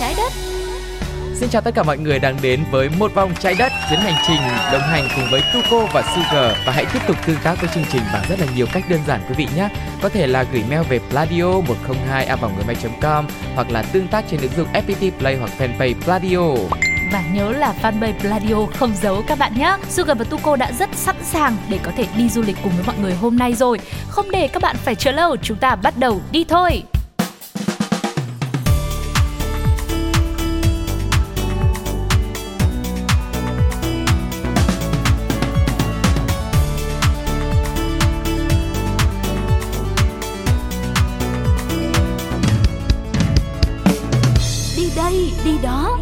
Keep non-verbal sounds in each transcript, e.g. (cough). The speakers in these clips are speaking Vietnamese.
trái đất Xin chào tất cả mọi người đang đến với một vòng trái đất chuyến hành trình đồng hành cùng với Tuko và Sugar và hãy tiếp tục tương tác với chương trình bằng rất là nhiều cách đơn giản quý vị nhé. Có thể là gửi mail về pladio 102 a com hoặc là tương tác trên ứng dụng FPT Play hoặc fanpage Pladio. Và nhớ là fanpage Pladio không giấu các bạn nhé. Sugar và Tuko đã rất sẵn sàng để có thể đi du lịch cùng với mọi người hôm nay rồi. Không để các bạn phải chờ lâu, chúng ta bắt đầu đi thôi. Đi đó,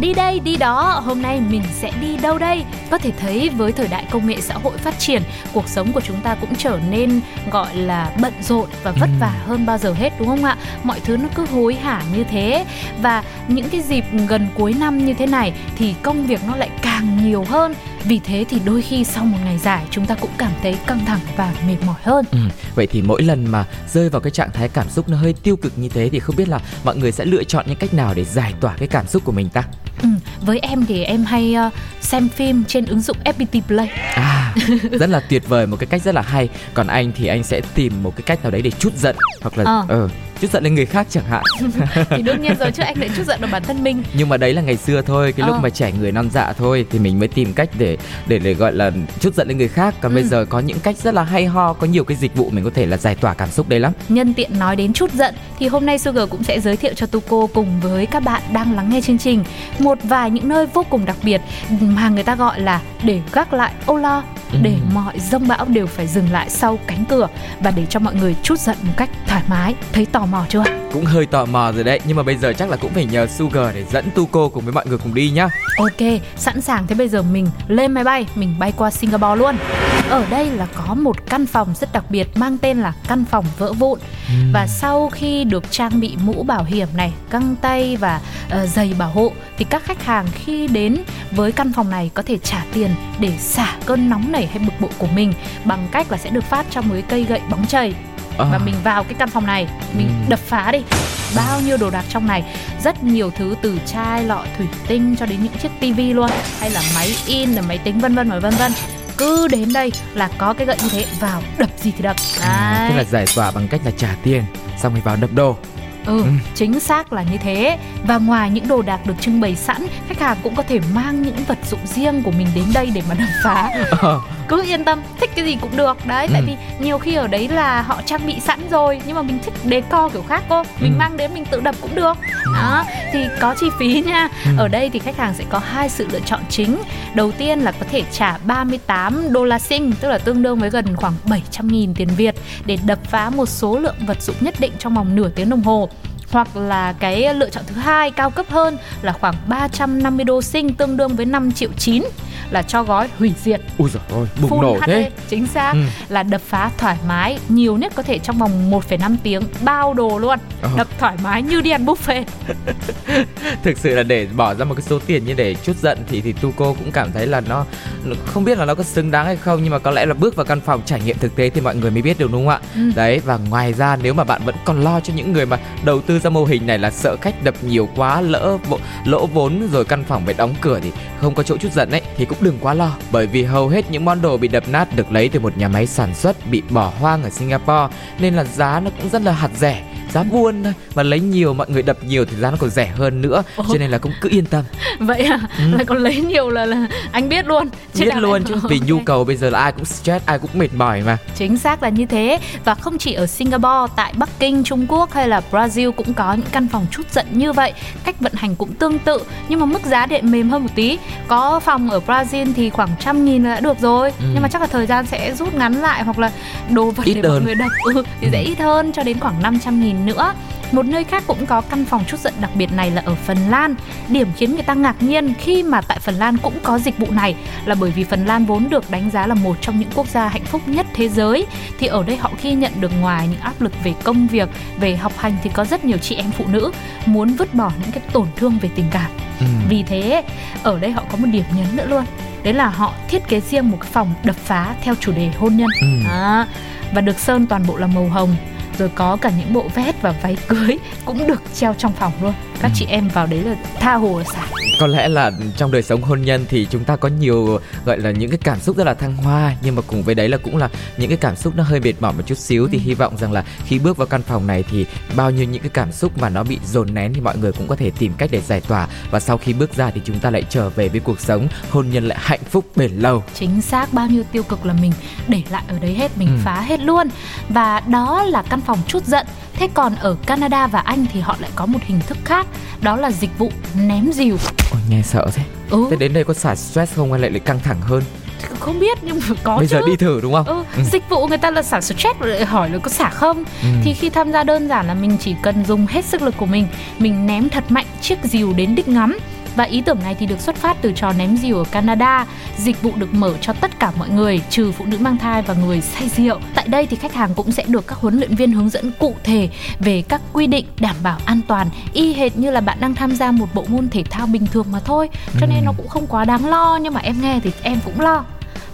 Đi đây, đi đó, hôm nay mình sẽ đi đâu đây? Có thể thấy với thời đại công nghệ xã hội phát triển, cuộc sống của chúng ta cũng trở nên gọi là bận rộn và vất vả hơn bao giờ hết đúng không ạ? Mọi thứ nó cứ hối hả như thế và những cái dịp gần cuối năm như thế này thì công việc nó lại càng nhiều hơn. Vì thế thì đôi khi sau một ngày dài chúng ta cũng cảm thấy căng thẳng và mệt mỏi hơn. Ừ, vậy thì mỗi lần mà rơi vào cái trạng thái cảm xúc nó hơi tiêu cực như thế thì không biết là mọi người sẽ lựa chọn những cách nào để giải tỏa cái cảm xúc của mình ta? Ừ, với em thì em hay uh, xem phim trên ứng dụng FPT Play. À, rất là tuyệt vời một cái cách rất là hay. Còn anh thì anh sẽ tìm một cái cách nào đấy để chút giận hoặc là Ờ. ờ chút giận lên người khác chẳng hạn. (laughs) thì đương nhiên rồi chứ anh lại chút giận được bản thân mình. Nhưng mà đấy là ngày xưa thôi, cái lúc Ờ. mà trẻ người non dạ thôi thì mình mới tìm cách để để để gọi là chút giận lên người khác. Còn Ừ. bây giờ có những cách rất là hay ho, có nhiều cái dịch vụ mình có thể là giải tỏa cảm xúc đấy lắm. Nhân tiện nói đến chút giận thì hôm nay Sugar cũng sẽ giới thiệu cho Tuko cùng với các bạn đang lắng nghe chương trình một vài những nơi vô cùng đặc biệt mà người ta gọi là để gác lại âu lo. Để mọi rông bão đều phải dừng lại sau cánh cửa và để cho mọi người chút giận một cách thoải mái. Thấy tò mò chưa? Cũng hơi tò mò rồi đấy, nhưng mà bây giờ chắc là cũng phải nhờ Sugar để dẫn Tuko cùng với mọi người cùng đi nhá. Ok, sẵn sàng thế bây giờ mình lên máy bay, mình bay qua Singapore luôn. Ở đây là có một căn phòng rất đặc biệt mang tên là căn phòng vỡ vụn. Và sau khi được trang bị mũ bảo hiểm này, găng tay và ờ, giày bảo hộ thì các khách hàng khi đến với căn phòng này có thể trả tiền để xả cơn nóng nảy hay bực bội của mình bằng cách là sẽ được phát cho một cây gậy bóng chày Ờ. và mình vào cái căn phòng này mình Ừ. đập phá đi bao nhiêu đồ đạc trong này rất nhiều thứ từ chai lọ thủy tinh cho đến những chiếc tivi luôn hay là máy in là máy tính vân vân và vân vân cứ đến đây là có cái gậy như thế vào đập gì thì đập À, Tức là đấy giải tỏa bằng cách là trả tiền xong rồi vào đập đồ. ừ, Ừ. chính xác là như thế và ngoài những đồ đạc được trưng bày sẵn khách hàng cũng có thể mang những vật dụng riêng của mình đến đây để mà đập phá (laughs) Ờ. cứ yên tâm thích cái gì cũng được. Đấy tại Ừ. vì nhiều khi ở đấy là họ trang bị sẵn rồi nhưng mà mình thích decor kiểu khác cô mình Ừ. mang đến mình tự đập cũng được. Đó thì có chi phí nha. Ừ. ở đây thì khách hàng sẽ có hai sự lựa chọn chính. Đầu tiên là có thể trả 38 đô la sinh tức là tương đương với gần khoảng 700 nghìn tiền Việt để đập phá một số lượng vật dụng nhất định trong vòng nửa tiếng đồng hồ hoặc là cái lựa chọn thứ hai cao cấp hơn là khoảng 350 đô sinh tương đương với 5 triệu 9 là cho gói hủy diệt Ui giời ơi, bùng Full nổ HD, thế. chính xác Ừ. là đập phá thoải mái nhiều nhất có thể trong vòng 1,5 tiếng bao đồ luôn Ờ. đập thoải mái như đi ăn buffet (laughs) Thực sự là để bỏ ra một cái số tiền như để chút giận thì thì Tuko cũng cảm thấy là nó nó- không biết là nó có xứng đáng hay không nhưng mà có lẽ là bước vào căn phòng trải nghiệm thực tế thì mọi người mới biết được đúng không ạ? Ừ. Đấy và ngoài ra nếu mà bạn vẫn còn lo cho những người mà đầu tư ra mô hình này là sợ khách đập nhiều quá, lỡ lỗ vốn rồi căn phòng phải đóng cửa thì không có chỗ chút giận ấy, thì cũng đừng quá lo. Bởi vì hầu hết những món đồ bị đập nát được lấy từ một nhà máy sản xuất bị bỏ hoang ở Singapore, nên là giá nó cũng rất là hạt rẻ giá buôn thôi mà lấy nhiều mọi người đập nhiều thì giá nó còn rẻ hơn nữa Ồ. cho nên là cũng cứ yên tâm vậy à là còn lấy nhiều là là anh biết luôn biết nào luôn chứ (laughs) vì nhu cầu bây giờ là ai cũng stress ai cũng mệt mỏi mà Chính xác là như thế Và không chỉ ở Singapore, tại Bắc Kinh, Trung Quốc hay là Brazil cũng có những căn phòng chút giận như vậy Cách vận hành cũng tương tự Nhưng mà mức giá điện mềm hơn một tí Có phòng ở Brazil thì khoảng trăm nghìn là đã được rồi Ừ. Nhưng mà chắc là thời gian sẽ rút ngắn lại Hoặc là đồ vật Ít để mọi hơn. người đập ừ, Thì sẽ Ừ. ít hơn cho đến khoảng 500 nghìn nữa một nơi khác cũng có căn phòng chút giận đặc biệt này là ở Phần Lan. Điểm khiến người ta ngạc nhiên khi mà tại Phần Lan cũng có dịch vụ này là bởi vì Phần Lan vốn được đánh giá là một trong những quốc gia hạnh phúc nhất thế giới. Thì ở đây họ khi nhận được ngoài những áp lực về công việc, về học hành thì có rất nhiều chị em phụ nữ muốn vứt bỏ những cái tổn thương về tình cảm. Ừ. Vì thế ở đây họ có một điểm nhấn nữa luôn. Đấy là họ thiết kế riêng một cái phòng đập phá theo chủ đề hôn nhân. Ừ. À, và được sơn toàn bộ là màu hồng rồi có cả những bộ vest và váy cưới cũng được treo trong phòng luôn các ừ. chị em vào đấy là tha hồ là xả có lẽ là trong đời sống hôn nhân thì chúng ta có nhiều gọi là những cái cảm xúc rất là thăng hoa nhưng mà cùng với đấy là cũng là những cái cảm xúc nó hơi mệt mỏi một chút xíu ừ. thì hy vọng rằng là khi bước vào căn phòng này thì bao nhiêu những cái cảm xúc mà nó bị dồn nén thì mọi người cũng có thể tìm cách để giải tỏa và sau khi bước ra thì chúng ta lại trở về với cuộc sống hôn nhân lại hạnh phúc bền lâu chính xác bao nhiêu tiêu cực là mình để lại ở đấy hết mình ừ. phá hết luôn và đó là căn phòng chút giận thế còn ở Canada và Anh thì họ lại có một hình thức khác đó là dịch vụ ném dìu Ôi, nghe sợ thế ừ. thế đến đây có xả stress không hay lại lại căng thẳng hơn không biết nhưng mà có bây chứ. giờ đi thử đúng không ừ, ừ. dịch vụ người ta là xả stress rồi hỏi là có xả không ừ. thì khi tham gia đơn giản là mình chỉ cần dùng hết sức lực của mình mình ném thật mạnh chiếc dìu đến đích ngắm và ý tưởng này thì được xuất phát từ trò ném rìu ở Canada. Dịch vụ được mở cho tất cả mọi người, trừ phụ nữ mang thai và người say rượu. Tại đây thì khách hàng cũng sẽ được các huấn luyện viên hướng dẫn cụ thể về các quy định đảm bảo an toàn, y hệt như là bạn đang tham gia một bộ môn thể thao bình thường mà thôi. Cho nên ừ. nó cũng không quá đáng lo nhưng mà em nghe thì em cũng lo.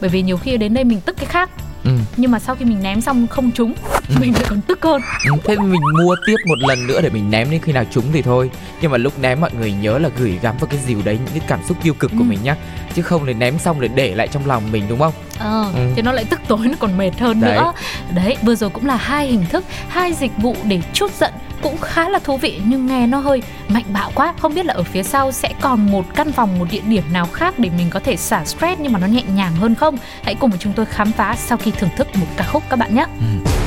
Bởi vì nhiều khi đến đây mình tức cái khác ừ. nhưng mà sau khi mình ném xong không trúng ừ. mình lại còn tức hơn ừ, thế mình mua tiếp một lần nữa để mình ném đến khi nào trúng thì thôi nhưng mà lúc ném mọi người nhớ là gửi gắm vào cái dìu đấy những cái cảm xúc tiêu cực ừ. của mình nhá chứ không để ném xong để để lại trong lòng mình đúng không ờ ừ. thì nó lại tức tối nó còn mệt hơn đấy. nữa đấy vừa rồi cũng là hai hình thức hai dịch vụ để chút giận cũng khá là thú vị, nhưng nghe nó hơi mạnh bạo quá. Không biết là ở phía sau sẽ còn một căn phòng, một địa điểm nào khác để mình có thể xả stress nhưng mà nó nhẹ nhàng hơn không? Hãy cùng với chúng tôi khám phá sau khi thưởng thức một ca khúc các bạn nhé. Ừ.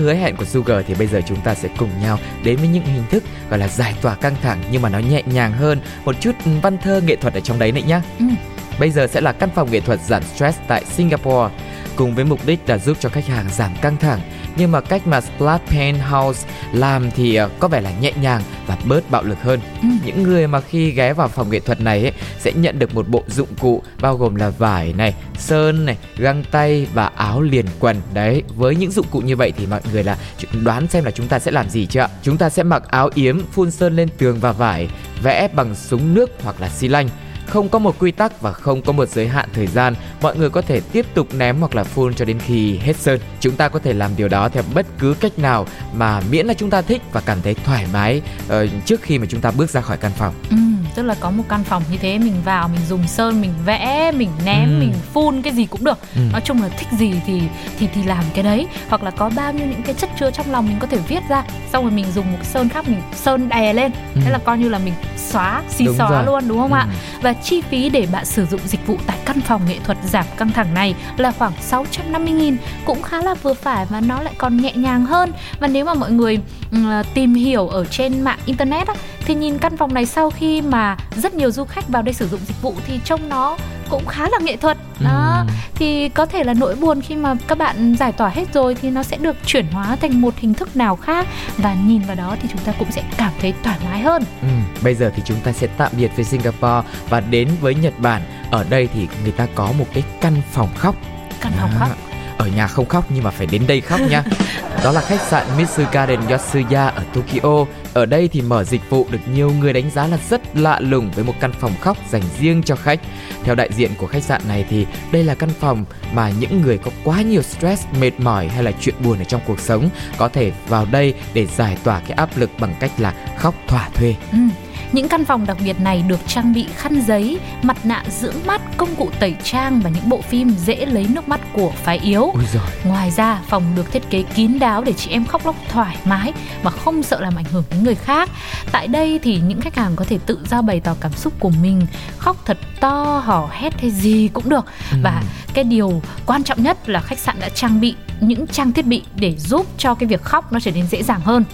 hứa hẹn của Sugar thì bây giờ chúng ta sẽ cùng nhau đến với những hình thức gọi là giải tỏa căng thẳng nhưng mà nó nhẹ nhàng hơn, một chút văn thơ nghệ thuật ở trong đấy nữa nhá. Ừ. Bây giờ sẽ là căn phòng nghệ thuật giảm stress tại Singapore cùng với mục đích là giúp cho khách hàng giảm căng thẳng nhưng mà cách mà Splat Paint House làm thì ờ, có vẻ là nhẹ nhàng và bớt bạo lực hơn. Ừ. Những người mà khi ghé vào phòng nghệ thuật này ấy, sẽ nhận được một bộ dụng cụ bao gồm là vải này, sơn này, găng tay và áo liền quần. Đấy, với những dụng cụ như vậy thì mọi người là đoán xem là chúng ta sẽ làm gì chưa ạ? Chúng ta sẽ mặc áo yếm, phun sơn lên tường và vải, vẽ bằng súng nước hoặc là xi lanh không có một quy tắc và không có một giới hạn thời gian mọi người có thể tiếp tục ném hoặc là phun cho đến khi hết sơn chúng ta có thể làm điều đó theo bất cứ cách nào mà miễn là chúng ta thích và cảm thấy thoải mái uh, trước khi mà chúng ta bước ra khỏi căn phòng Ừ, tức là có một căn phòng như thế mình vào mình dùng sơn mình vẽ mình ném Ừ. mình phun cái gì cũng được Ừ. nói chung là thích gì thì thì thì làm cái đấy hoặc là có bao nhiêu những cái chất chứa trong lòng mình có thể viết ra xong rồi mình dùng một sơn khác mình sơn đè lên Ừ. thế là coi như là mình xóa xí Đúng xóa rồi. luôn đúng không Ừ. ạ và chi phí để bạn sử dụng dịch vụ tại căn phòng nghệ thuật giảm căng thẳng này là khoảng 650.000 cũng khá là vừa phải và nó lại còn nhẹ nhàng hơn. Và nếu mà mọi người tìm hiểu ở trên mạng internet á, thì nhìn căn phòng này sau khi mà rất nhiều du khách vào đây sử dụng dịch vụ thì trông nó cũng khá là nghệ thuật đó Ừ. thì có thể là nỗi buồn khi mà các bạn giải tỏa hết rồi thì nó sẽ được chuyển hóa thành một hình thức nào khác và nhìn vào đó thì chúng ta cũng sẽ cảm thấy thoải mái hơn Ừ, bây giờ thì chúng ta sẽ tạm biệt với Singapore và đến với Nhật Bản. Ở đây thì người ta có một cái căn phòng khóc. căn phòng À, khóc Ở nhà không khóc nhưng mà phải đến đây khóc nha. (laughs) Đó là khách sạn Mitsu Garden Yotsuya ở Tokyo. Ở đây thì mở dịch vụ được nhiều người đánh giá là rất lạ lùng với một căn phòng khóc dành riêng cho khách. Theo đại diện của khách sạn này thì đây là căn phòng mà những người có quá nhiều stress, mệt mỏi hay là chuyện buồn ở trong cuộc sống có thể vào đây để giải tỏa cái áp lực bằng cách là khóc thỏa thuê. Ừ. Những căn phòng đặc biệt này được trang bị khăn giấy, mặt nạ dưỡng mắt, công cụ tẩy trang và những bộ phim dễ lấy nước mắt của phái yếu. Ngoài ra, phòng được thiết kế kín đáo để chị em khóc lóc thoải mái và không sợ làm ảnh hưởng đến người khác. Tại đây thì những khách hàng có thể tự do bày tỏ cảm xúc của mình, khóc thật to, hò hét hay gì cũng được. Và cái điều quan trọng nhất là khách sạn đã trang bị những trang thiết bị để giúp cho cái việc khóc nó trở nên dễ dàng hơn.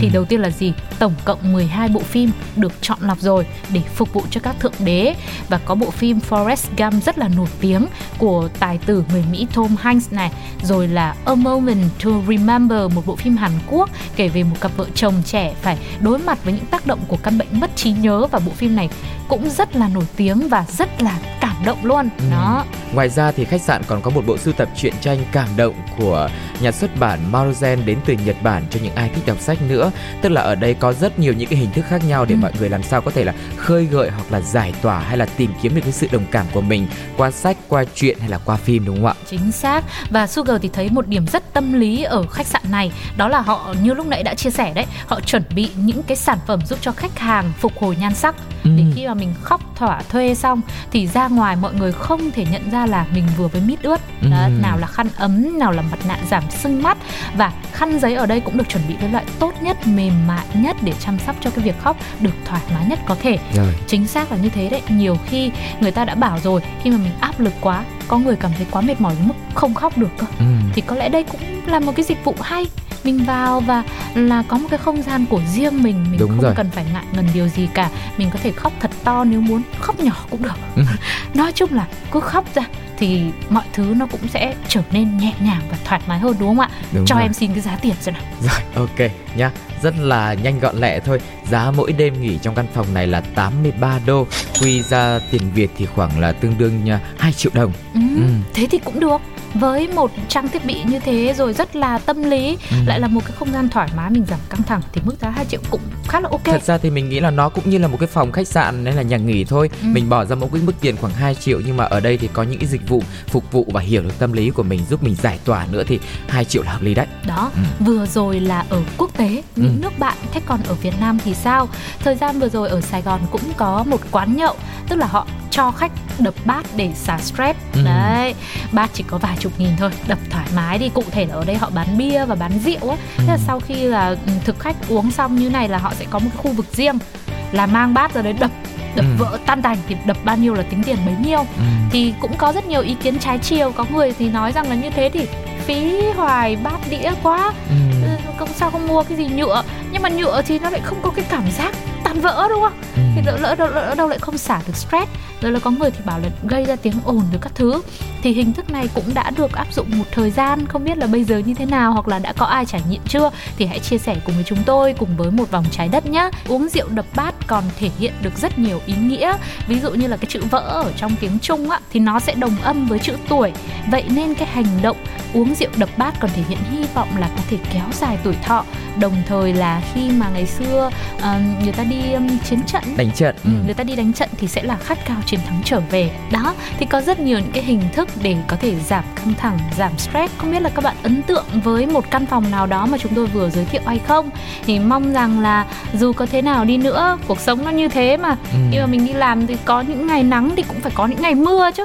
Thì đầu tiên là gì? Tổng cộng 12 bộ phim được chọn lọc rồi để phục vụ cho các thượng đế. Và có bộ phim Forrest Gump rất là nổi tiếng của tài tử người Mỹ Tom Hanks này, rồi là A Moment to Remember một bộ phim Hàn Quốc kể về một cặp vợ chồng trẻ phải đối mặt với những tác động của căn bệnh mất trí nhớ. Và bộ phim này cũng rất là nổi tiếng và rất là cảm động luôn. Ừ. Đó. Ngoài ra thì khách sạn còn có một bộ sưu tập truyện tranh cảm động của nhà xuất bản Maruzen đến từ Nhật Bản cho những ai thích đọc sách nữa. Tức là ở đây có rất nhiều những cái hình thức khác nhau để Ừ. mọi người làm sao có thể là khơi gợi hoặc là giải tỏa hay là tìm kiếm được cái sự đồng cảm của mình qua sách, qua truyện hay là qua phim đúng không ạ? Chính xác Và Sugar thì thấy một điểm rất tâm lý ở khách sạn này Đó là họ như lúc nãy đã chia sẻ đấy Họ chuẩn bị những cái sản phẩm giúp cho khách hàng phục hồi nhan sắc Để Ừ. khi mà mình khóc thỏa thuê xong Thì ra ngoài mọi người không thể nhận ra là mình vừa với mít ướt Đó, Ừ. Nào là khăn ấm, nào là mặt nạ giảm sưng mắt Và khăn giấy ở đây cũng được chuẩn bị với loại tốt nhất, mềm mại nhất Để chăm sóc cho cái việc khóc được thoải mái nhất có thể Rồi. chính xác là như thế đấy nhiều khi người ta đã bảo rồi khi mà mình áp lực quá có người cảm thấy quá mệt mỏi đến mức không khóc được cơ Ừ. thì có lẽ đây cũng là một cái dịch vụ hay mình vào và là có một cái không gian của riêng mình mình Đúng không rồi. cần phải ngại ngần điều gì cả mình có thể khóc thật to nếu muốn khóc nhỏ cũng được Ừ. (laughs) nói chung là cứ khóc ra thì mọi thứ nó cũng sẽ trở nên nhẹ nhàng và thoải mái hơn đúng không ạ Đúng cho rồi. em xin cái giá tiền xem nào Rồi, ok nhá. Rất là nhanh gọn lẹ thôi. Giá mỗi đêm nghỉ trong căn phòng này là 83 đô. Quy ra tiền Việt thì khoảng là tương đương nha, 2 triệu đồng. ừ, Ừ. thế thì cũng được với một trang thiết bị như thế rồi rất là tâm lý Ừ. lại là một cái không gian thoải mái mình giảm căng thẳng thì mức giá 2 triệu cũng khá là ok Thật ra thì mình nghĩ là nó cũng như là một cái phòng khách sạn nên là nhà nghỉ thôi. Ừ. Mình bỏ ra một cái mức tiền khoảng 2 triệu nhưng mà ở đây thì có những cái dịch vụ phục vụ và hiểu được tâm lý của mình giúp mình giải tỏa nữa thì 2 triệu là hợp lý đấy. đó Ừ. vừa rồi là ở quốc tế những Ừ. nước bạn thế còn ở Việt Nam thì sao thời gian vừa rồi ở Sài Gòn cũng có một quán nhậu tức là họ cho khách đập bát để xả stress Ừ. đấy bát chỉ có vài chục nghìn thôi đập thoải mái đi cụ thể là ở đây họ bán bia và bán rượu á thế là Ừ. sau khi là ừ, thực khách uống xong như này là họ sẽ có một cái khu vực riêng là mang bát ra đấy đập đập Ừ. vỡ tan tành thì đập bao nhiêu là tính tiền bấy nhiêu Ừ. thì cũng có rất nhiều ý kiến trái chiều có người thì nói rằng là như thế thì phí hoài bát đĩa quá Ừ. ừ, không sao không mua cái gì nhựa nhưng mà nhựa thì nó lại không có cái cảm giác tan vỡ đúng không Ừ. thì lỡ lỡ đâu, lỡ đâu lại không xả được stress rồi là có người thì bảo là gây ra tiếng ồn rồi các thứ. Thì hình thức này cũng đã được áp dụng một thời gian không biết là bây giờ như thế nào hoặc là đã có ai trải nghiệm chưa? Thì hãy chia sẻ cùng với chúng tôi cùng với một vòng trái đất nhé uống rượu đập bát còn thể hiện được rất nhiều ý nghĩa. Ví dụ như là cái chữ vỡ ở trong tiếng trung á thì nó sẽ đồng âm với chữ tuổi. Vậy nên cái hành động uống rượu đập bát còn thể hiện hy vọng là có thể kéo dài tuổi thọ. Đồng thời là khi mà ngày xưa ờ, người ta đi um, chiến trận. Đánh trận ừ. người ta đi đánh trận thì sẽ là khát khao chiến thắng trở về. Đó thì có rất nhiều những cái hình thức để có thể giảm căng thẳng giảm stress. Không biết là các bạn ấn tượng với một căn phòng nào đó mà chúng tôi vừa giới thiệu hay không? Thì mong rằng là dù có thế nào đi nữa cuộc sống nó như thế mà. Ừ. khi mà mình đi làm thì có những ngày nắng thì cũng phải có những ngày mưa chứ.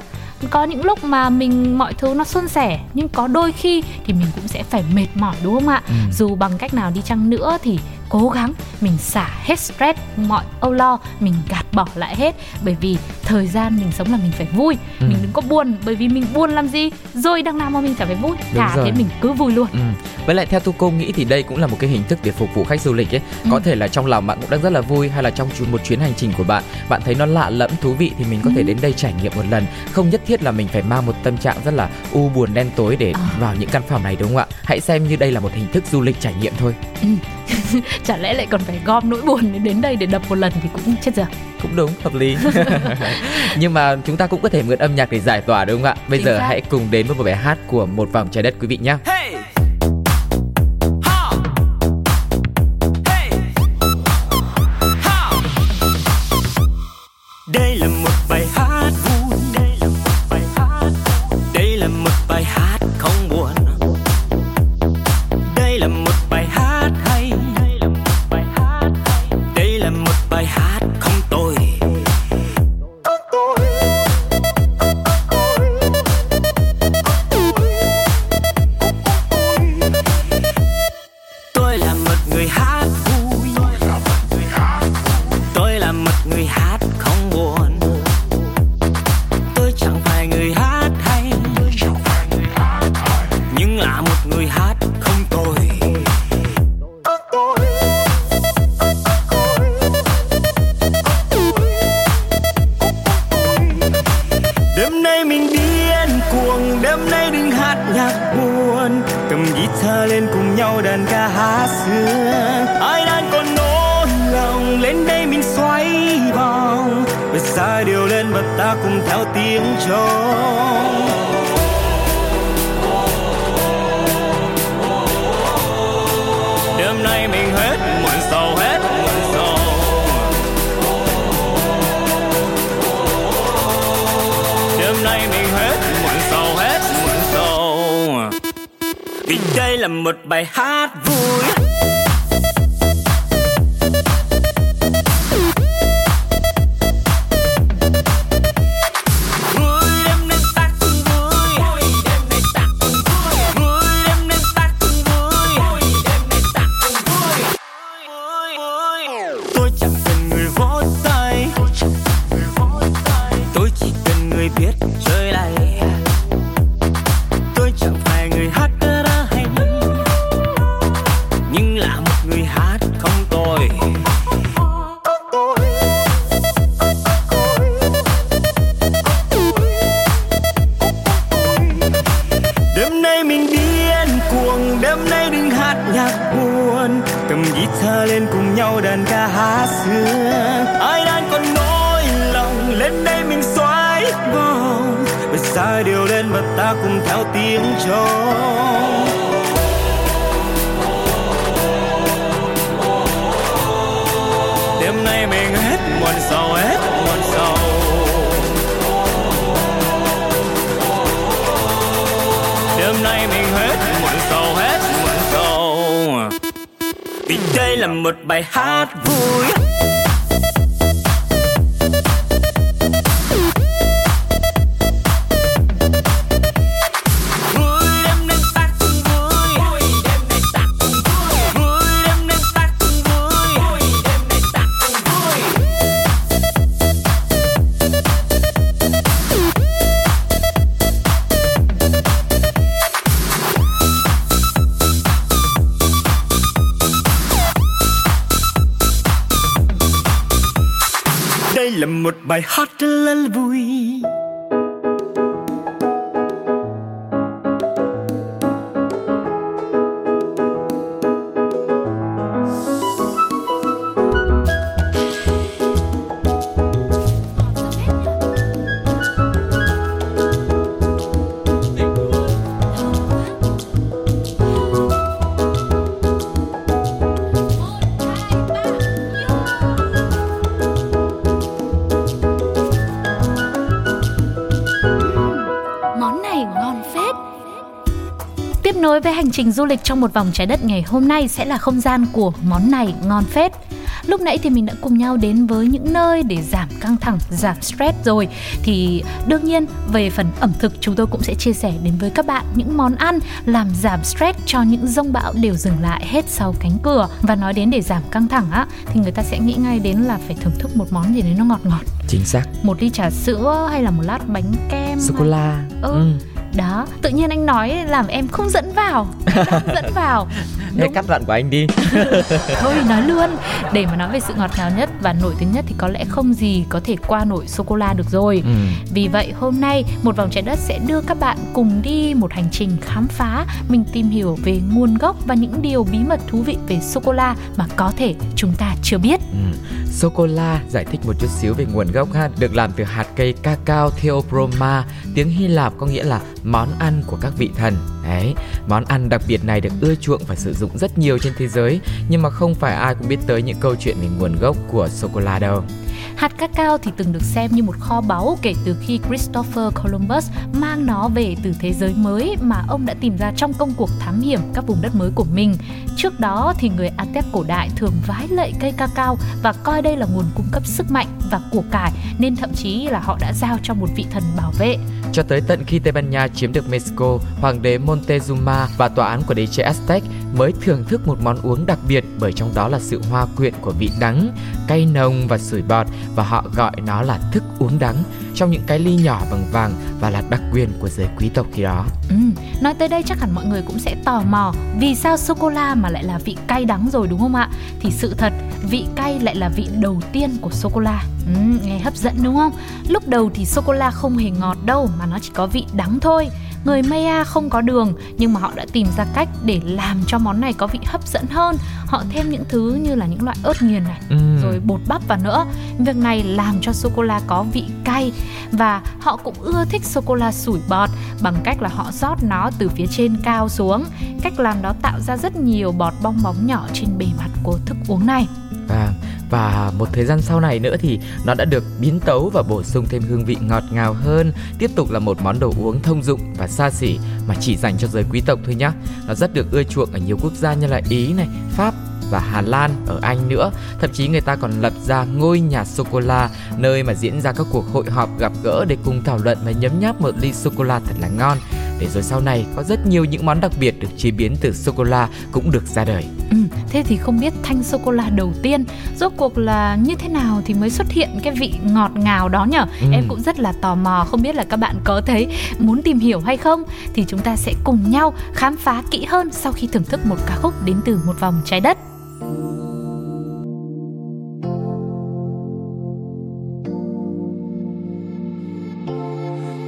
Có những lúc mà mình mọi thứ nó suôn sẻ nhưng có đôi khi thì mình cũng sẽ phải mệt mỏi đúng không ạ? Ừ. dù bằng cách nào đi chăng nữa thì cố gắng mình xả hết stress mọi âu lo mình gạt bỏ lại hết bởi vì thời gian mình sống là mình phải vui Ừ. mình đừng có buồn bởi vì mình buồn làm gì rồi đằng nào mà mình chả phải vui Đúng rồi. thế mình cứ vui luôn Ừ. Với lại theo tu cô nghĩ thì đây cũng là một cái hình thức để phục vụ khách du lịch ấy. Ừ. Có thể là trong lòng bạn cũng đang rất là vui hay là trong một chuyến hành trình của bạn, bạn thấy nó lạ lẫm thú vị thì mình có thể Ừ. đến đây trải nghiệm một lần. Không nhất thiết là mình phải mang một tâm trạng rất là u buồn đen tối để À. vào những căn phòng này đúng không ạ? Hãy xem như đây là một hình thức du lịch trải nghiệm thôi. (laughs) chả lẽ lại còn phải gom nỗi buồn đến đây để đập một lần thì cũng chết giờ Cũng đúng, hợp lý. (laughs) Nhưng mà chúng ta cũng có thể mượn âm nhạc để giải tỏa đúng không ạ? Bây Chính giờ xác. hãy cùng đến với một bài hát của một vòng trái đất quý vị nhé. Hey! Ha! Hey! Ha! Đây là một bài hát người hát vui. Tôi là một người hát hát rất là vui nối với hành trình du lịch trong một vòng trái đất ngày hôm nay sẽ là không gian của món này ngon phết. Lúc nãy thì mình đã cùng nhau đến với những nơi để giảm căng thẳng, giảm stress rồi. Thì đương nhiên về phần ẩm thực chúng tôi cũng sẽ chia sẻ đến với các bạn những món ăn làm giảm stress cho những rông bão đều dừng lại hết sau cánh cửa. Và nói đến để giảm căng thẳng á thì người ta sẽ nghĩ ngay đến là phải thưởng thức một món gì đấy nó ngọt ngọt. Chính xác. Một ly trà sữa hay là một lát bánh kem Sô cô la. ừ. ừ đó tự nhiên anh nói làm em không dẫn vào không dẫn vào. (laughs) Nghe cắt đoạn của anh đi. (laughs) Thôi nói luôn. Để mà nói về sự ngọt ngào nhất và nổi tiếng nhất Thì có lẽ không gì có thể qua nổi sô-cô-la được rồi. Ừ. Vì vậy hôm nay Một vòng trái đất sẽ đưa các bạn cùng đi Một hành trình khám phá Mình tìm hiểu về nguồn gốc Và những điều bí mật thú vị về sô-cô-la Mà có thể chúng ta chưa biết. Ừ. Sô-cô-la giải thích một chút xíu về nguồn gốc ha. Được làm từ hạt cây cacao Theobroma Tiếng Hy Lạp có nghĩa là món ăn của các vị thần. Đấy, món ăn đặc biệt này được ưa chuộng và sử dụng rất nhiều trên thế giới, nhưng mà không phải ai cũng biết tới những câu chuyện về nguồn gốc của sô cô la đâu. Hạt cacao thì từng được xem như một kho báu kể từ khi Christopher Columbus mang nó về từ thế giới mới mà ông đã tìm ra trong công cuộc thám hiểm các vùng đất mới của mình. Trước đó thì người Aztec cổ đại thường vái lệ cây cacao và coi đây là nguồn cung cấp sức mạnh và của cải, nên thậm chí là họ đã giao cho một vị thần bảo vệ. Cho tới tận khi Tây Ban Nha chiếm được Mexico, hoàng đế Montezuma và tòa án của đế chế Aztec mới thưởng thức một món uống đặc biệt bởi trong đó là sự hoa quyện của vị đắng, cay nồng và sủi bọt và họ gọi nó là thức uống đắng trong những cái ly nhỏ bằng vàng và là đặc quyền của giới quý tộc khi đó. Ừ, nói tới đây chắc hẳn mọi người cũng sẽ tò mò vì sao sô cô la mà lại là vị cay đắng rồi đúng không ạ? Thì sự thật, vị cay lại là vị đầu tiên của sô cô la. Ừ, nghe hấp dẫn đúng không? Lúc đầu thì sô cô la không hề ngọt đâu mà nó chỉ có vị đắng thôi. Người Maya không có đường nhưng mà họ đã tìm ra cách để làm cho món này có vị hấp dẫn hơn. Họ thêm những thứ như là những loại ớt nghiền này ừ. rồi bột bắp vào nữa. Việc này làm cho sô cô la có vị cay và họ cũng ưa thích sô cô la sủi bọt bằng cách là họ rót nó từ phía trên cao xuống cách làm đó tạo ra rất nhiều bọt bong bóng nhỏ trên bề mặt của thức uống này à, và một thời gian sau này nữa thì nó đã được biến tấu và bổ sung thêm hương vị ngọt ngào hơn tiếp tục là một món đồ uống thông dụng và xa xỉ mà chỉ dành cho giới quý tộc thôi nhé nó rất được ưa chuộng ở nhiều quốc gia như là ý này pháp và Hà Lan ở Anh nữa. Thậm chí người ta còn lập ra ngôi nhà sô cô la nơi mà diễn ra các cuộc hội họp gặp gỡ để cùng thảo luận và nhấm nháp một ly sô cô la thật là ngon. Để rồi sau này có rất nhiều những món đặc biệt được chế biến từ sô cô la cũng được ra đời. Ừ, thế thì không biết thanh sô cô la đầu tiên rốt cuộc là như thế nào thì mới xuất hiện cái vị ngọt ngào đó nhở? Ừ. Em cũng rất là tò mò không biết là các bạn có thấy muốn tìm hiểu hay không thì chúng ta sẽ cùng nhau khám phá kỹ hơn sau khi thưởng thức một ca khúc đến từ một vòng trái đất.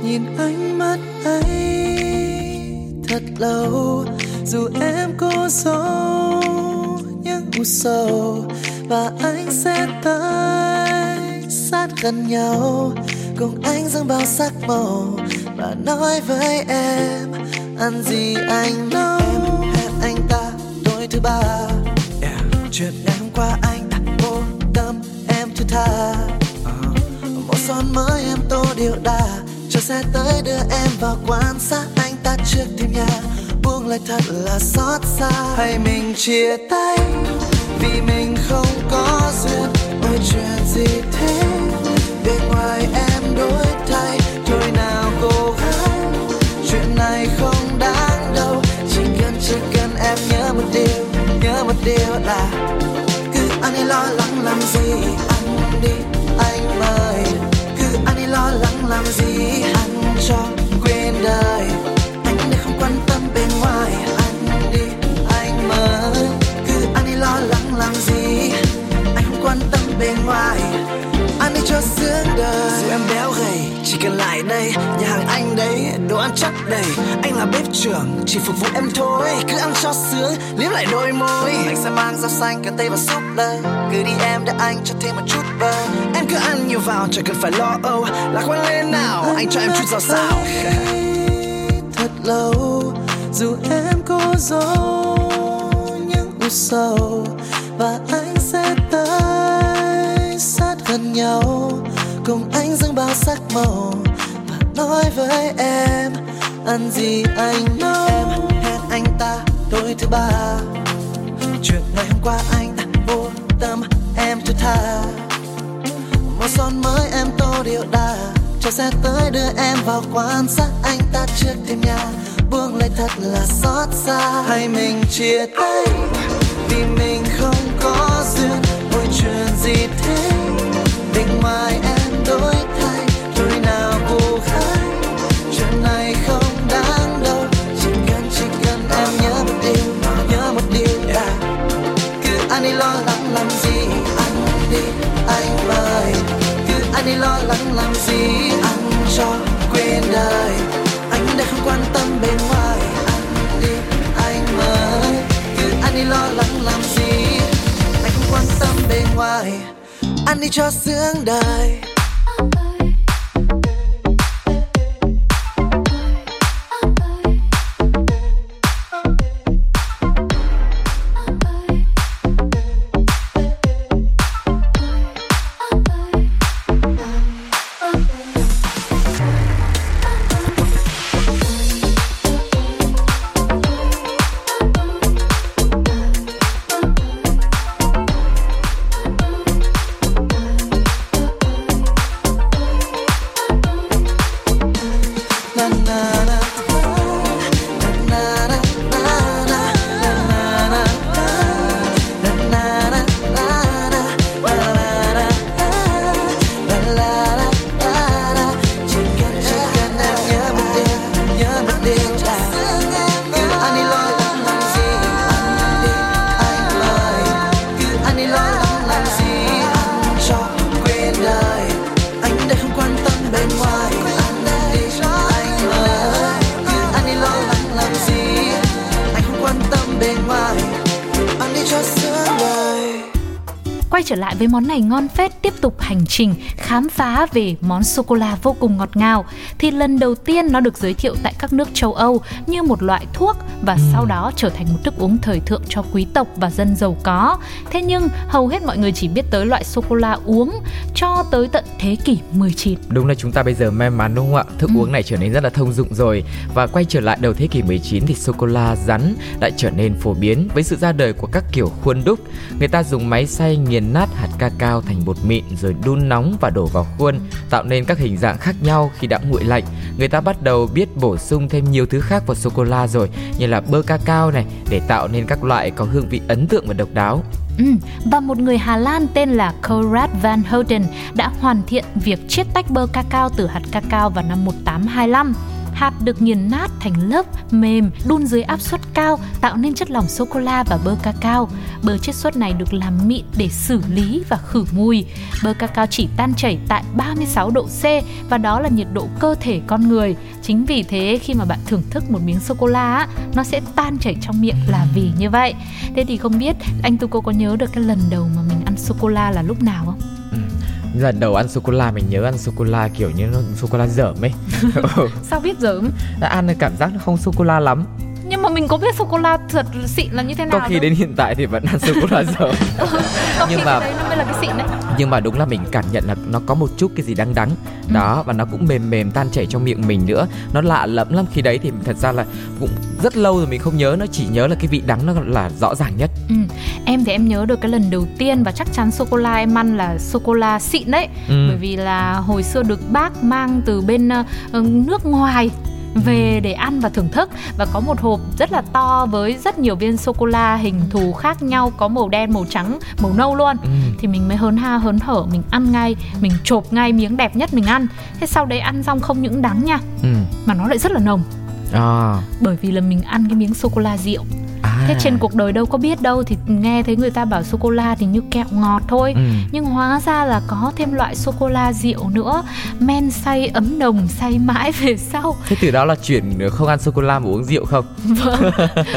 nhìn ánh mắt ấy thật lâu dù em có những u sầu và anh sẽ tới sát gần nhau cùng anh dâng bao sắc màu và nói với em, ăn gì anh nấu hẹn anh ta tối thứ ba yeah. chuyện ngày hôm qua anh vô tâm em thứ tha uh. một son mới em tô điệu đà, cho xe tới đưa em vào quan sát anh ta trước thêm nhà buông lời thật là xót xa hay mình chia tay vì mình không có duyên ôi chuyện gì thế? Bên ngoài em đổi thay, thôi nào cố gắng. Chuyện này không đáng đâu, chỉ cần chỉ cần em nhớ một điều, nhớ một điều là cứ anh ấy lo lắng làm gì anh đi, anh mời cứ anh ấy lo lắng làm gì anh cho quên đời. bên ngoài. Ăn đi cho sướng đời. Dù em béo gầy, chỉ cần lại đây. Nhà hàng anh đấy, đồ ăn chắc đầy. Anh là bếp trưởng, chỉ phục vụ em thôi. Cứ ăn cho sướng, liếm lại đôi môi. Anh sẽ mang rau xanh, cà tây và súp lơ. Cứ đi em, để anh cho thêm một chút bơ. Em cứ ăn nhiều vào, chẳng cần phải lo âu. Lạc quan lên nào, anh cho em chút rau xào. (laughs) Thật lâu, dù em có giấu những u sầu, và anh nhau. Cùng anh dâng bao sắc màu và nói với em, ăn gì anh nấu? Em hẹn anh ta tối thứ ba. Chuyện ngày hôm qua anh đã vô tâm em cho tha. Màu son mới em tô điệu đà cho xe tới đưa em vào quan sát anh ta trước thêm nhà. Buông lời thật là xót xa. Hay mình chia tay vì mình không có duyên, ôi chuyện gì thế? Ngoài em đổi thay. Rồi nào cô hay chuyện này không đáng đâu chỉ cần chỉ cần em nhớ một điều, nhớ một điều là cứ anh đi lo lắng làm gì, anh đi, anh mời cứ anh đi lo lắng làm gì, anh cho quên đời. Anh đã không quan tâm bên ngoài, anh đi, anh mời cứ anh đi lo lắng làm gì, anh không quan tâm bên ngoài anh đi cho sướng đời. Này ngon phết tiếp tục hành trình khám phá về món sô cô la vô cùng ngọt ngào thì lần đầu tiên nó được giới thiệu tại các nước châu Âu như một loại thuốc và sau đó trở thành một thức uống thời thượng cho quý tộc và dân giàu có. Thế nhưng hầu hết mọi người chỉ biết tới loại sô cô la uống cho tới tận thế kỷ 19. Đúng là chúng ta bây giờ may mắn đúng không ạ? Thức Ừ. uống này trở nên rất là thông dụng rồi và quay trở lại đầu thế kỷ 19 thì sô cô la rắn lại trở nên phổ biến với sự ra đời của các kiểu khuôn đúc. Người ta dùng máy xay nghiền nát hạt cacao thành bột mịn rồi đun nóng và đổ vào khuôn, tạo nên các hình dạng khác nhau khi đã nguội lạnh. Người ta bắt đầu biết bổ sung thêm nhiều thứ khác vào sô cô la rồi, như là bơ cacao này để tạo nên các loại có hương vị ấn tượng và độc đáo. Ừ, và một người Hà Lan tên là Conrad van Houten đã hoàn thiện việc chiết tách bơ cacao từ hạt cacao vào năm 1825. Hạt được nghiền nát thành lớp mềm, đun dưới áp suất cao, tạo nên chất lỏng sô cô la và bơ cacao. Bơ chiết xuất này được làm mịn để xử lý và khử mùi. Bơ cacao chỉ tan chảy tại 36 độ C và đó là nhiệt độ cơ thể con người. Chính vì thế khi mà bạn thưởng thức một miếng sô cô la nó sẽ tan chảy trong miệng là vì như vậy. Thế thì không biết anh Tu cô có nhớ được cái lần đầu mà mình ăn sô cô la là lúc nào không? Lần đầu ăn sô cô la mình nhớ ăn sô cô la kiểu như nó sô cô la dởm ấy. (laughs) Ừ. Sao biết Đã ăn cảm giác nó không sô cô la lắm. Mình có biết sô cô la thật xịn là như thế nào Có khi đâu. đến hiện tại thì vẫn ăn sô cô la (laughs) dởm. có nhưng mà- đấy nó mới là cái xịn đấy. nhưng mà đúng là mình cảm nhận là nó có một chút cái gì đắng đắng Ừ. đó và nó cũng mềm mềm tan chảy trong miệng mình nữa nó lạ lẫm lắm khi đấy thì thật ra là cũng rất lâu rồi mình không nhớ nó chỉ nhớ là cái vị đắng nó là rõ ràng nhất Ừ. Em thì em nhớ được cái lần đầu tiên và chắc chắn sô cô la em ăn là sô cô la xịn đấy. Ừ. Bởi vì là hồi xưa được bác mang từ bên ờ, nước ngoài về để ăn và thưởng thức và có một hộp rất là to với rất nhiều viên sô cô la hình thù khác nhau có màu đen màu trắng màu nâu luôn Ừ. thì mình mới hớn ha hớn hở mình ăn ngay mình chộp ngay miếng đẹp nhất mình ăn thế sau đấy ăn xong không những đắng nha Ừ. mà nó lại rất là nồng À. bởi vì là mình ăn cái miếng sô cô la rượu à. thế trên cuộc đời đâu có biết đâu thì nghe thấy người ta bảo sô cô la thì như kẹo ngọt thôi. Ừ. nhưng hóa ra là có thêm loại sô cô la rượu nữa. Men say ấm nồng say mãi về sau. Thế từ đó là chuyển không ăn sô cô la mà uống rượu không? (laughs) Vâng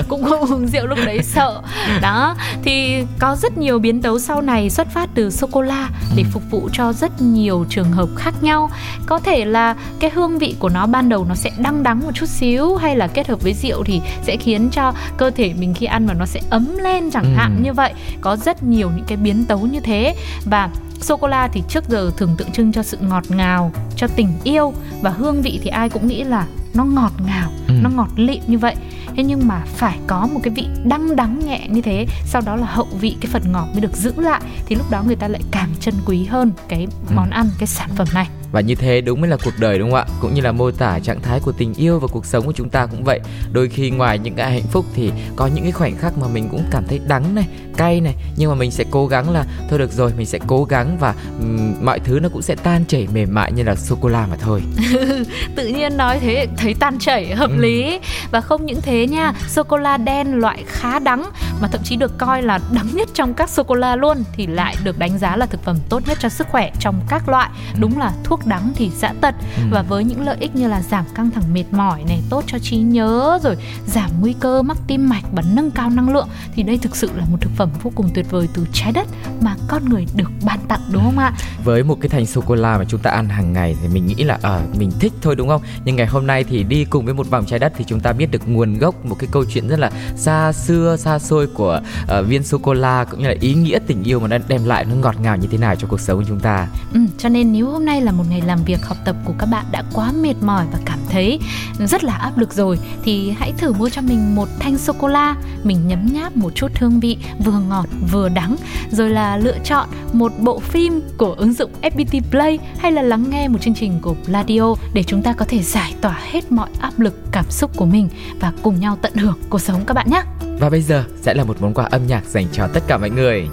cũng không uống rượu lúc đấy sợ. Đó thì có rất nhiều biến tấu sau này xuất phát từ sô cô la để Ừ. phục vụ cho rất nhiều trường hợp khác nhau. Có thể là cái hương vị của nó ban đầu nó sẽ đắng đắng một chút xíu hay là kết hợp với rượu thì sẽ khiến cho cơ thể mình khi ăn mà nó sẽ ấm lên chẳng Ừ. hạn như vậy. Có rất nhiều những cái biến tấu như thế. Và sô cô la thì trước giờ thường tượng trưng cho sự ngọt ngào cho tình yêu. Và hương vị thì ai cũng nghĩ là nó ngọt ngào Ừ. nó ngọt lịm như vậy. Thế nhưng mà phải có một cái vị đắng đắng nhẹ như thế sau đó là hậu vị cái phần ngọt mới được giữ lại thì lúc đó người ta lại càng trân quý hơn cái món ăn cái sản phẩm này và như thế đúng mới là cuộc đời đúng không ạ? Cũng như là mô tả trạng thái của tình yêu và cuộc sống của chúng ta cũng vậy. Đôi khi ngoài những cái hạnh phúc thì có những cái khoảnh khắc mà mình cũng cảm thấy đắng này cay này. Nhưng mà mình sẽ cố gắng là thôi được rồi mình sẽ cố gắng và ừm, mọi thứ nó cũng sẽ tan chảy mềm mại như là sô cô la mà thôi. (laughs) Tự nhiên nói thế thấy tan chảy hợp Ừ. lý. Và không những thế nha sô cô la đen loại khá đắng mà thậm chí được coi là đắng nhất trong các sô cô la luôn thì lại được đánh giá là thực phẩm tốt nhất cho sức khỏe trong các loại. Đúng là thuốc đắng thì dã tật. Ừ. và với những lợi ích như là giảm căng thẳng mệt mỏi này tốt cho trí nhớ rồi giảm nguy cơ mắc tim mạch và nâng cao năng lượng thì đây thực sự là một thực phẩm vô cùng tuyệt vời từ trái đất mà con người được ban tặng đúng không ạ? Với một cái thanh sô cô la mà chúng ta ăn hàng ngày thì mình nghĩ là ở mình thích thôi đúng không? Nhưng ngày hôm nay thì đi cùng với một vòng trái đất thì chúng ta biết được nguồn gốc một cái câu chuyện rất là xa xưa xa xôi của ờ, viên sô cô la cũng như là ý nghĩa tình yêu mà nó đem lại nó ngọt ngào như thế nào cho cuộc sống của chúng ta. Ừ, cho nên nếu hôm nay là một ngày làm việc, học tập của các bạn đã quá mệt mỏi và cảm thấy rất là áp lực rồi, thì hãy thử mua cho mình một thanh sô cô la mình nhấm nháp một chút hương vị, vừa ngọt, vừa đắng. Rồi là lựa chọn một bộ phim của ứng dụng FPT Play hay là lắng nghe một chương trình của Pladio để chúng ta có thể giải tỏa hết mọi áp lực, cảm xúc của mình và cùng nhau tận hưởng cuộc sống các bạn nhé. và bây giờ sẽ là một món quà âm nhạc dành cho tất cả mọi người.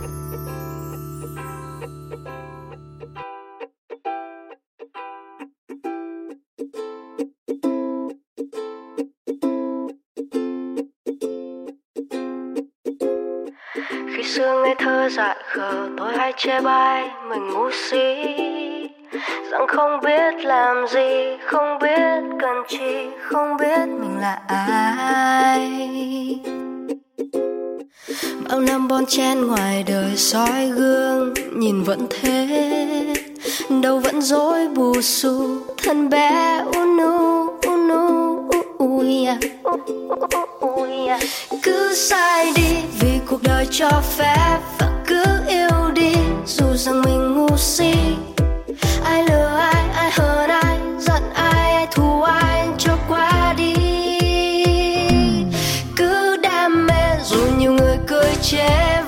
Khi xưa ngây thơ dại khờ tôi hay chê bai mình ngu si rằng không biết làm gì không biết cần chi không biết mình là ai bao năm bon chen ngoài đời soi gương nhìn vẫn thế đâu vẫn dối bù xù thân bé u nu u u u vui cứ sai đi, vì cuộc đời cho phép và cứ yêu đi. Dù rằng mình ngu si, ai lừa ai ai hờn ai, giận ai ai thù ai cho qua đi. Cứ đam mê, dù nhiều người cười chê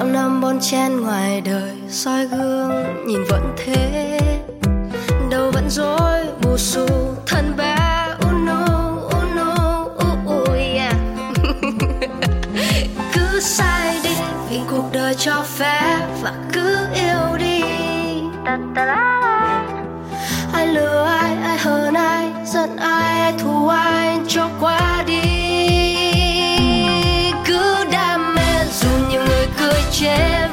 bao năm bon chen ngoài đời, soi gương, nhìn vẫn thế. Đâu vẫn dối bù xù, thân bé unu unu ui yeah. (laughs) Cứ sai đi, vì cuộc đời cho phép, và cứ yêu đi. Ta ta la. ai lừa ai ai hờn ai, giận ai ai, thù ai, cho qua đi. Cười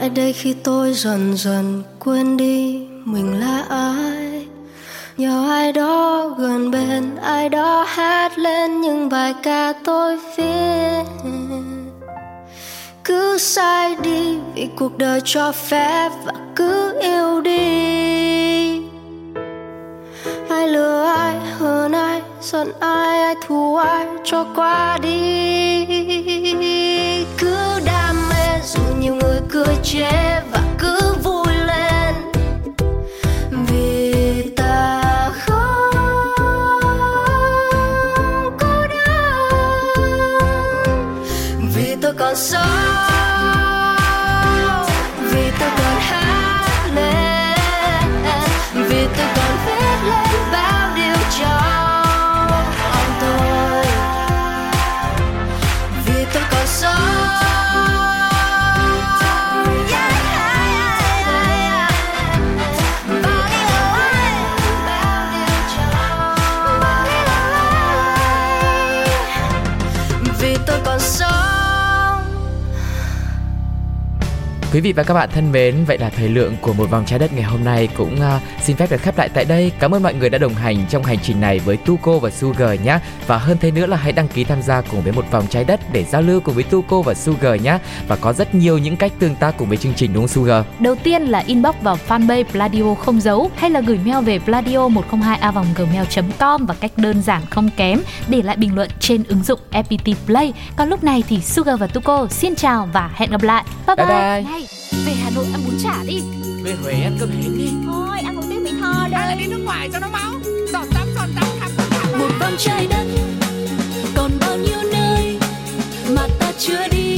mãi đây khi tôi dần dần quên đi mình là ai, nhờ ai đó gần bên, ai đó hát lên những bài ca tôi viết. Cứ sai đi vì cuộc đời cho phép và cứ yêu đi. Ai lừa ai hơn ai, giận ai ai thù ai, cho qua đi. Người cười Quý vị và các bạn thân mến, vậy là thời lượng của một vòng trái đất ngày hôm nay cũng uh, xin phép được khép lại tại đây. Cảm ơn mọi người đã đồng hành trong hành trình này với Tuco và Sugar nhé. Và hơn thế nữa là hãy đăng ký tham gia cùng với một vòng trái đất để giao lưu cùng với Tuco và Sugar nhé. Và có rất nhiều những cách tương tác cùng với chương trình đúng không Sugar? Đầu tiên là inbox vào fanpage Pladio không giấu hay là gửi mail về pladio 102 a gmail.com và cách đơn giản không kém để lại bình luận trên ứng dụng FPT Play. Còn lúc này thì Sugar và Tuko xin chào và hẹn gặp lại. Bye bye. Bye bye. Này, về Hà Nội ăn bún chả đi. Về Huế ăn cơm hến đi. Thôi ăn một tiếng Mỹ Tho đây. Hay là đi nước ngoài cho nó máu? Giọt tắm giọt tắm khắp khắp khắp Một vòng trái đất Còn bao nhiêu nơi Mà ta chưa đi